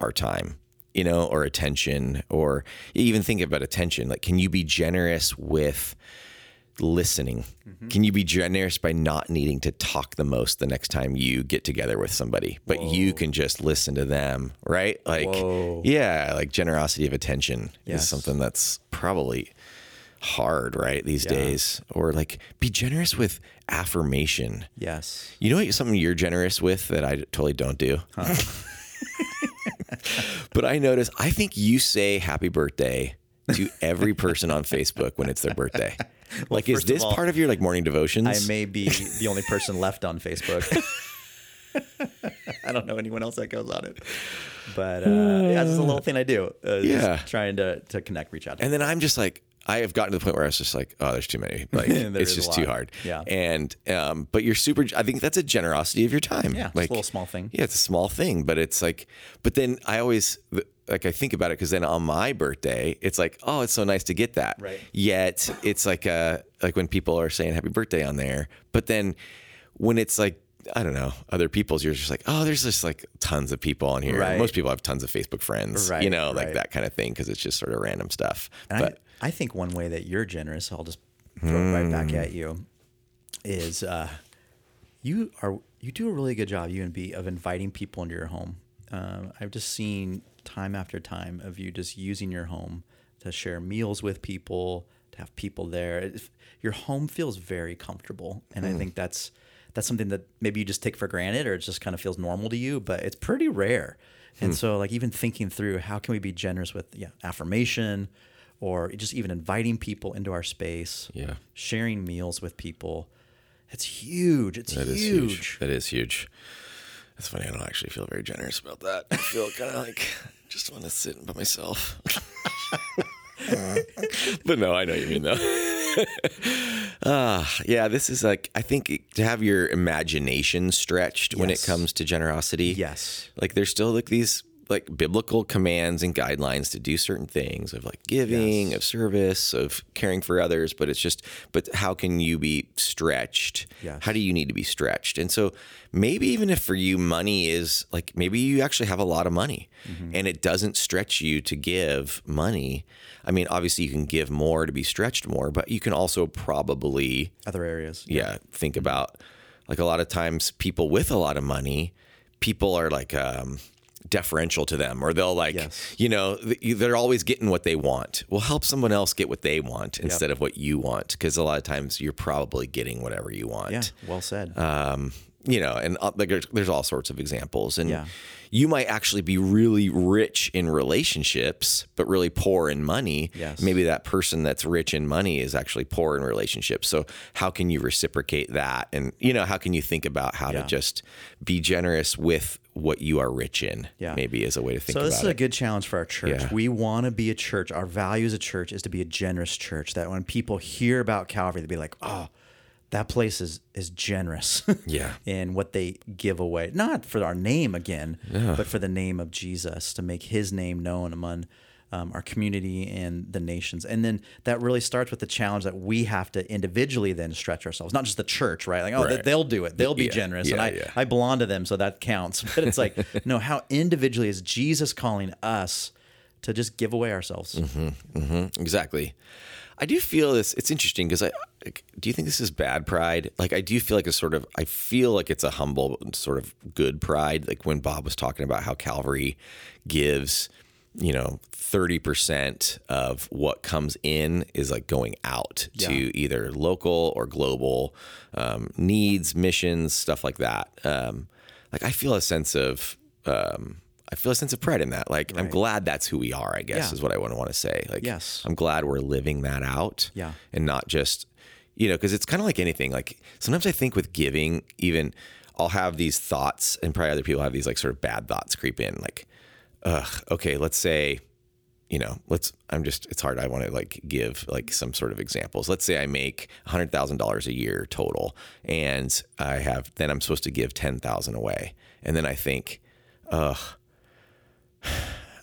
our time, you know, or attention, or even think about attention. Like, can you be generous with? Listening? Mm-hmm. Can you be generous by not needing to talk the most the next time you get together with somebody, but you can just listen to them, right? Like, Whoa. yeah, like generosity of attention Yes. is something that's probably hard, right? These days, or like be generous with affirmation. Yes. You know what? Something you're generous with that I totally don't do. but I notice. I think you say happy birthday to every person on Facebook when it's their birthday. like, is first of this all, part of your like morning devotions? I may be the only person left on Facebook. I don't know anyone else that goes on it, but uh, yeah, it's a little thing I do. Uh, Yeah. just trying to to connect, reach out. To and then I'm just like, I have gotten to the point where I was just like, oh, there's too many. Like, it's just too hard. Yeah. And um, but you're super. I think that's a generosity of your time. Yeah, it's a little small thing. Yeah, it's a small thing, but it's like, but then I always like I think about it because then on my birthday, it's like, oh, it's so nice to get that. Right. Yet it's like uh like when people are saying happy birthday on there, but then when it's like. I don't know. Other people's, you're just like, oh, there's just like tons of people on here. Right. Most people have tons of Facebook friends, right, you know, like right. that kind of thing, because it's just sort of random stuff. And but I, I think one way that you're generous, I'll just throw it right back Hmm. at you, is uh, you are you do a really good job, you and B, of inviting people into your home. Um, I've just seen time after time of you just using your home to share meals with people, to have people there. If- your home feels very comfortable, and Hmm. I think that's that's something that maybe you just take for granted, or it just kind of feels normal to you, but it's pretty rare. Hmm. And so, like even thinking through how can we be generous with yeah affirmation, or just even inviting people into our space, Yeah. sharing meals with people. It's huge. It's That is huge. huge. That is huge. It's funny. I don't actually feel very generous about that. I feel kind of like just want to sit by myself. but no, I know what you mean though. Ah, yeah, this is like I think to have your imagination stretched when it comes to generosity. Yes. Like there's still like these like biblical commands and guidelines to do certain things of like giving, Yes. of service, of caring for others, but it's just but how can you be stretched? Yes. How do you need to be stretched? And so maybe even if for you money is like maybe you actually have a lot of money Mm-hmm. and it doesn't stretch you to give money. I mean, obviously you can give more to be stretched more, but you can also probably Other areas. yeah, think about like a lot of times people with a lot of money, people are like um, deferential to them, or they'll like, Yes. you know, they're always getting what they want. Well, help someone else get what they want instead of what you want, because a lot of times you're probably getting whatever you want. Yeah. Well said. Um, you know, and uh, like there's, there's all sorts of examples, and Yeah. you might actually be really rich in relationships, but really poor in money. Yes. Maybe that person that's rich in money is actually poor in relationships. So how can you reciprocate that? And you know, how can you think about how Yeah. to just be generous with what you are rich in? Yeah. Maybe is a way to think about it. So this is a it. good challenge for our church. Yeah. We want to be a church. Our value as a church is to be a generous church. That when people hear about Calvary, they'll be like, "Oh, that place is is generous." Yeah. in what they give away, not for our name again, but for the name of Jesus to make His name known among. Um, our community and the nations, and then that really starts with the challenge that we have to individually then stretch ourselves, not just the church, right? Like, oh, Right. they'll do it, they'll be Yeah, generous, and I, yeah. I belong to them, so that counts. But it's like, no, how individually is Jesus calling us to just give away ourselves? Exactly. I do feel this. It's interesting because I do you think this is bad pride? Like I do feel like a sort of I feel like it's a humble sort of good pride. Like when Bob was talking about how Calvary gives, you know, thirty percent of what comes in is like going out Yeah. to either local or global um, needs, missions, stuff like that. Um, like I feel a sense of. Um, I feel a sense of pride in that. Like I'm glad that's who we are. I guess Yeah. is what I want to want to say. Like Yes. I'm glad we're living that out. Yeah. And not just, you know, because it's kind of like anything. Like sometimes I think with giving, even I'll have these thoughts, and probably other people have these like sort of bad thoughts creep in. Like, ugh, okay, let's say, you know, let's, I'm just, it's hard. I want to like give like some sort of examples. Let's say I make $100,000 a year total, and I have, then I'm supposed to give 10,000 away. And then I think, ugh,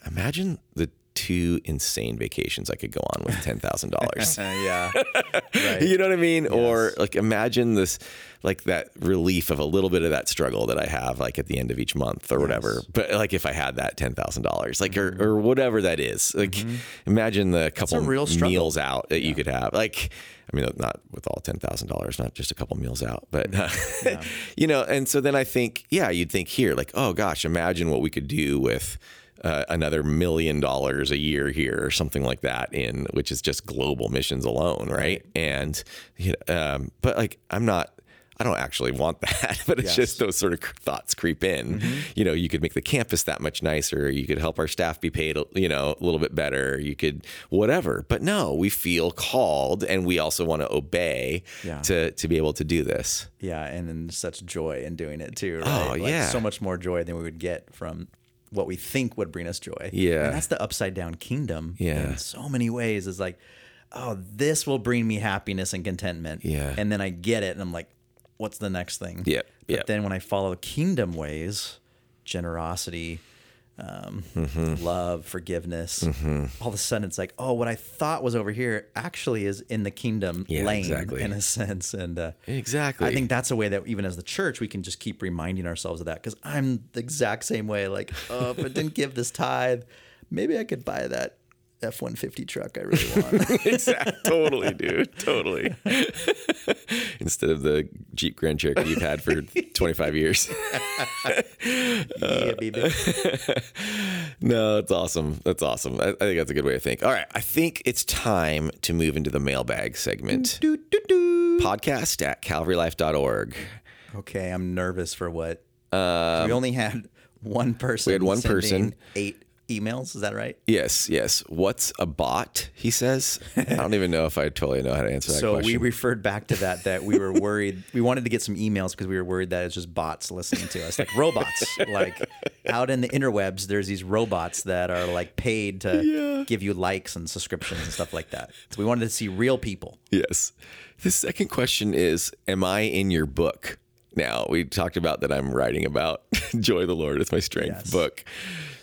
imagine the two insane vacations I could go on with ten thousand dollars. yeah, right. You know what I mean? Or like imagine this, like that relief of a little bit of that struggle that I have, like at the end of each month or whatever. But like if I had that ten thousand dollars, like or, or whatever that is, like imagine the couple Mm-hmm. real struggle. meals out that you could have. Like, I mean, not with all ten thousand dollars, not just a couple meals out, but you know. And so then I think, yeah, you'd think here, like, oh gosh, imagine what we could do with uh, another million dollars a year here or something like that in which is just global missions alone right, and you know, um, but like i'm not I don't actually want that, but it's Yes. just those sort of thoughts creep in. You know, you could make the campus that much nicer. You could help our staff be paid, you know, a little bit better. You could whatever. But no, we feel called, and we also want to obey Yeah. to to be able to do this. yeah, and then such joy in doing it too. Right? Oh, Like, yeah. so much more joy than we would get from what we think would bring us joy. Yeah. and that's the upside down kingdom. Yeah. in so many ways is like, oh, this will bring me happiness and contentment. Yeah. and then I get it, and I'm like, what's the next thing? Yeah. But yep. then when I follow kingdom ways, generosity. Um, Mm-hmm. love, forgiveness. All of a sudden, it's like, oh, what I thought was over here actually is in the kingdom Yeah, lane, exactly. in a sense. And uh, Exactly. I think that's a way that even as the church, we can just keep reminding ourselves of that. Because I'm the exact same way. Like, oh, if I didn't give this tithe, maybe I could buy that F one fifty truck I really want. exactly. totally, dude. Totally. Instead of the Jeep Grand Cherokee you've had for 25 years. yeah, baby. No, that's awesome. That's awesome. I, I think that's a good way to think. All right. I think it's time to move into the mailbag segment. Doo, doo, doo. Podcast at calvarylife.org. Okay, I'm nervous for what. we only had one person. Um, we had one person. Eight emails. Is that right? Yes, yes. What's a bot? He says. I don't even know if I totally know how to answer that So question. we referred back to that that we were worried. we wanted to get some emails because we were worried that it's just bots listening to us, like robots. like out in the interwebs, there's these robots that are like paid to give you likes and subscriptions and stuff like that. So we wanted to see real people. Yes. The second question is Am I in your book? Now, we talked about that I'm writing about Joy of the Lord is my strength Yes. book.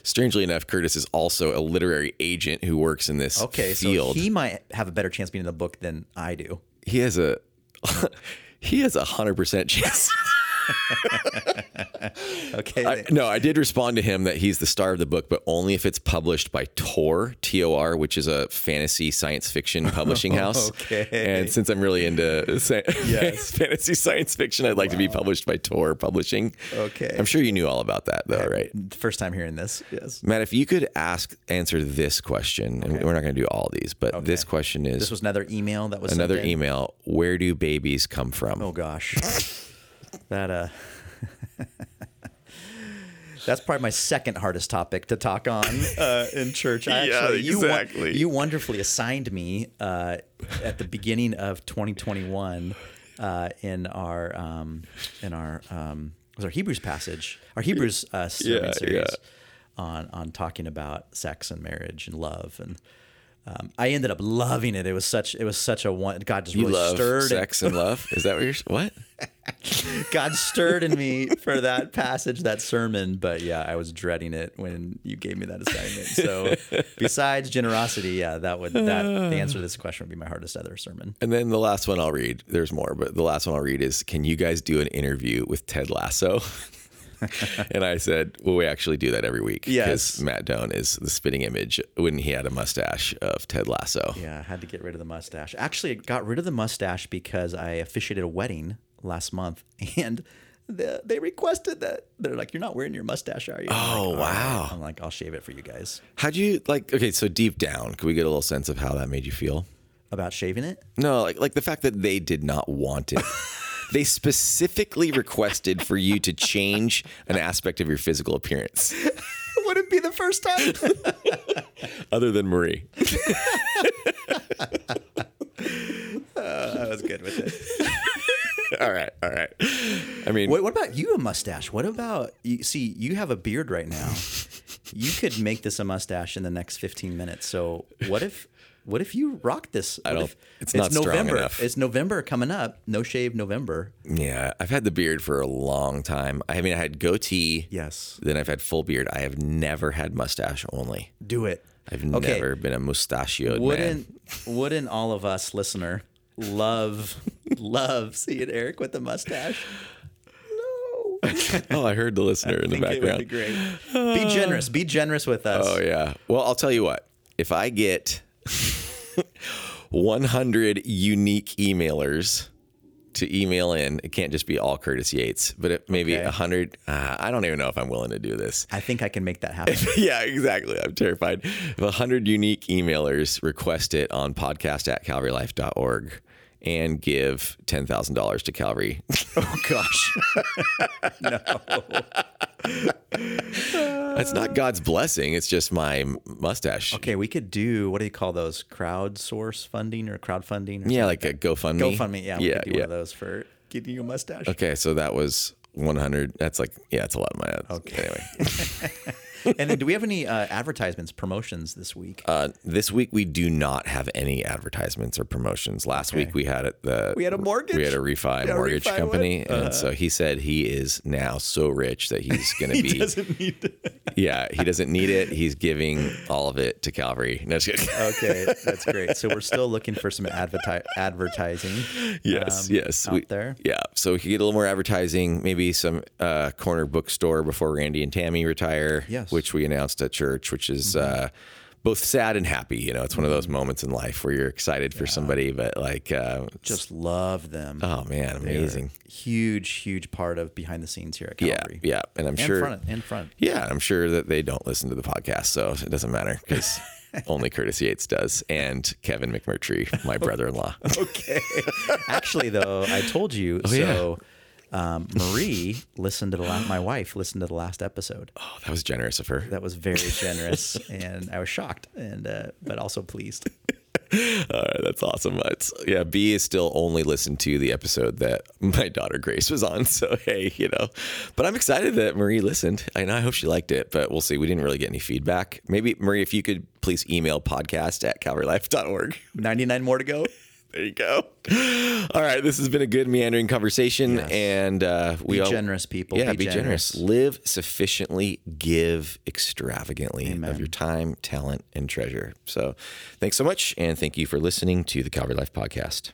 Strangely enough, Curtis is also a literary agent who works in this Okay, field. so he might have a better chance being in the book than I do. he has a he has a hundred percent chance. Okay, I, no, I did respond to him that he's the star of the book, but only if it's published by Tor, T O R, which is a fantasy science fiction publishing house. Okay. And since I'm really into sci- Yes. fantasy science fiction, I'd like to be published by Tor Publishing. Okay. I'm sure you knew all about that, though, right? first time hearing this. Yes, Matt, if you could ask, answer this question, and we're not going to do all these, but this question is this was another email that was sent another email. Where do babies come from? Oh gosh, that uh, that's probably my second hardest topic to talk on uh, in church. I Yeah, actually, you exactly. You, wonderfully assigned me uh, at the beginning of 2021 uh, in our um, in our um, was our Hebrews passage, our Hebrews uh, sermon Yeah, series yeah. on on talking about sex and marriage and love and. Um, I ended up loving it. It was such. It was such a one. God just You really love stirred. sex and love? Is that what you're? What? God stirred in me for that passage, that sermon. But yeah, I was dreading it when you gave me that assignment. So besides generosity, yeah, that would that the answer to this question would be my hardest other sermon. And then the last one I'll read. There's more, but the last one I'll read is Can you guys do an interview with Ted Lasso? and I said, Well, we actually do that every week. Yes. Because Matt Doan is the spitting image when he had a mustache of Ted Lasso. Yeah, I had to get rid of the mustache. Actually, I got rid of the mustache because I officiated a wedding last month and. The, they requested that they're like, you're not wearing your mustache, are you? I'm Oh, like, "All right." wow. I'm like, I'll shave it for you guys. How'd you like? Okay, so deep down, can we get a little sense of how that made you feel? About shaving it? No, like like the fact that they did not want it. they specifically requested for you to change an aspect of your physical appearance, Would it be the first time? other than Marie. Uh, I was good with it. all right, all right. I mean, What, what about you, a mustache? What about you? See, you have a beard right now. you could make this a mustache in the next 15 minutes. So what if, what if you rock this? What don't- if- it's not strong November. It's November coming up. No shave November. Yeah, I've had the beard for a long time. I mean, I had goatee. Yes. Then I've had full beard. I have never had mustache only. Do it. I've Okay. never been a mustachioed. Wouldn't wouldn't all of us listener love love seeing Eric with the mustache? No. Oh, I heard the listener in the think it would be background. great. Be generous. Be generous with us. Oh yeah. Well, I'll tell you what. If I get 100 unique emailers to email in, it can't just be all Curtis Yates, but it, maybe Okay. 100. Uh, I don't even know if I'm willing to do this. I think I can make that happen. yeah, exactly. I'm terrified. If 100 unique emailers request it on podcast at calvarylife.org and give $10,000 to Calvary, oh gosh. No, that's not God's blessing. It's just my mustache. Okay, we could do what do you call those? Crowdsource funding or crowdfunding? Or Yeah, something like a GoFundMe. GoFundMe. Yeah, we yeah, could do yeah. one of those for getting you a mustache. Okay, so that was 100. That's like, yeah, it's a lot of money. Okay. Anyway, and then, do we have any uh, advertisements, promotions this week? uh, this week we do not have any advertisements or promotions. Last week we had it. The We had a mortgage? We had a refi a mortgage refi company, Uh-huh. and so he said he is now so rich that he's going to be. doesn't need to. yeah, he doesn't need it. He's giving all of it to Calvary. No. Okay, that's great. So we're still looking for some adverti- advertising. Yes, um, yes. out we- there. Yeah. So we could get a little more advertising, maybe some uh, corner bookstore before Randy and Tammy retire. Yes. Which we announced at church, which is uh, both sad and happy. You know, it's one of those moments in life where you're excited for somebody, but like, uh, Just love them. oh man, amazing. huge, huge part of behind the scenes here at Yeah. Calvary. Yeah. And I'm And sure. front and front. Yeah, I'm sure that they don't listen to the podcast, so it doesn't matter because only Curtis Yates does, and Kevin McMurtry, my brother-in-law. Okay. Actually, though, I told you. Oh, yeah. Um, Marie listened to the last. My wife listened to the last episode. Oh, that was generous of her. That was very generous, and I was shocked, and uh, but also pleased. All right, that's awesome. It's, yeah, B is still only listened to the episode that my daughter Grace was on. So hey, you know, but I'm excited that Marie listened, and I hope she liked it. But we'll see. We didn't really get any feedback. Maybe Marie, if you could please email podcast at calvarylife.org. Ninety nine more to go. There you go. All right, this has been a good meandering conversation, Yes. and uh, we Be all, generous, people. Yeah, Be be, generous. generous. Live sufficiently, give extravagantly Amen. of your time, talent, and treasure. So, thanks so much, and thank you for listening to the Calvary Life Podcast.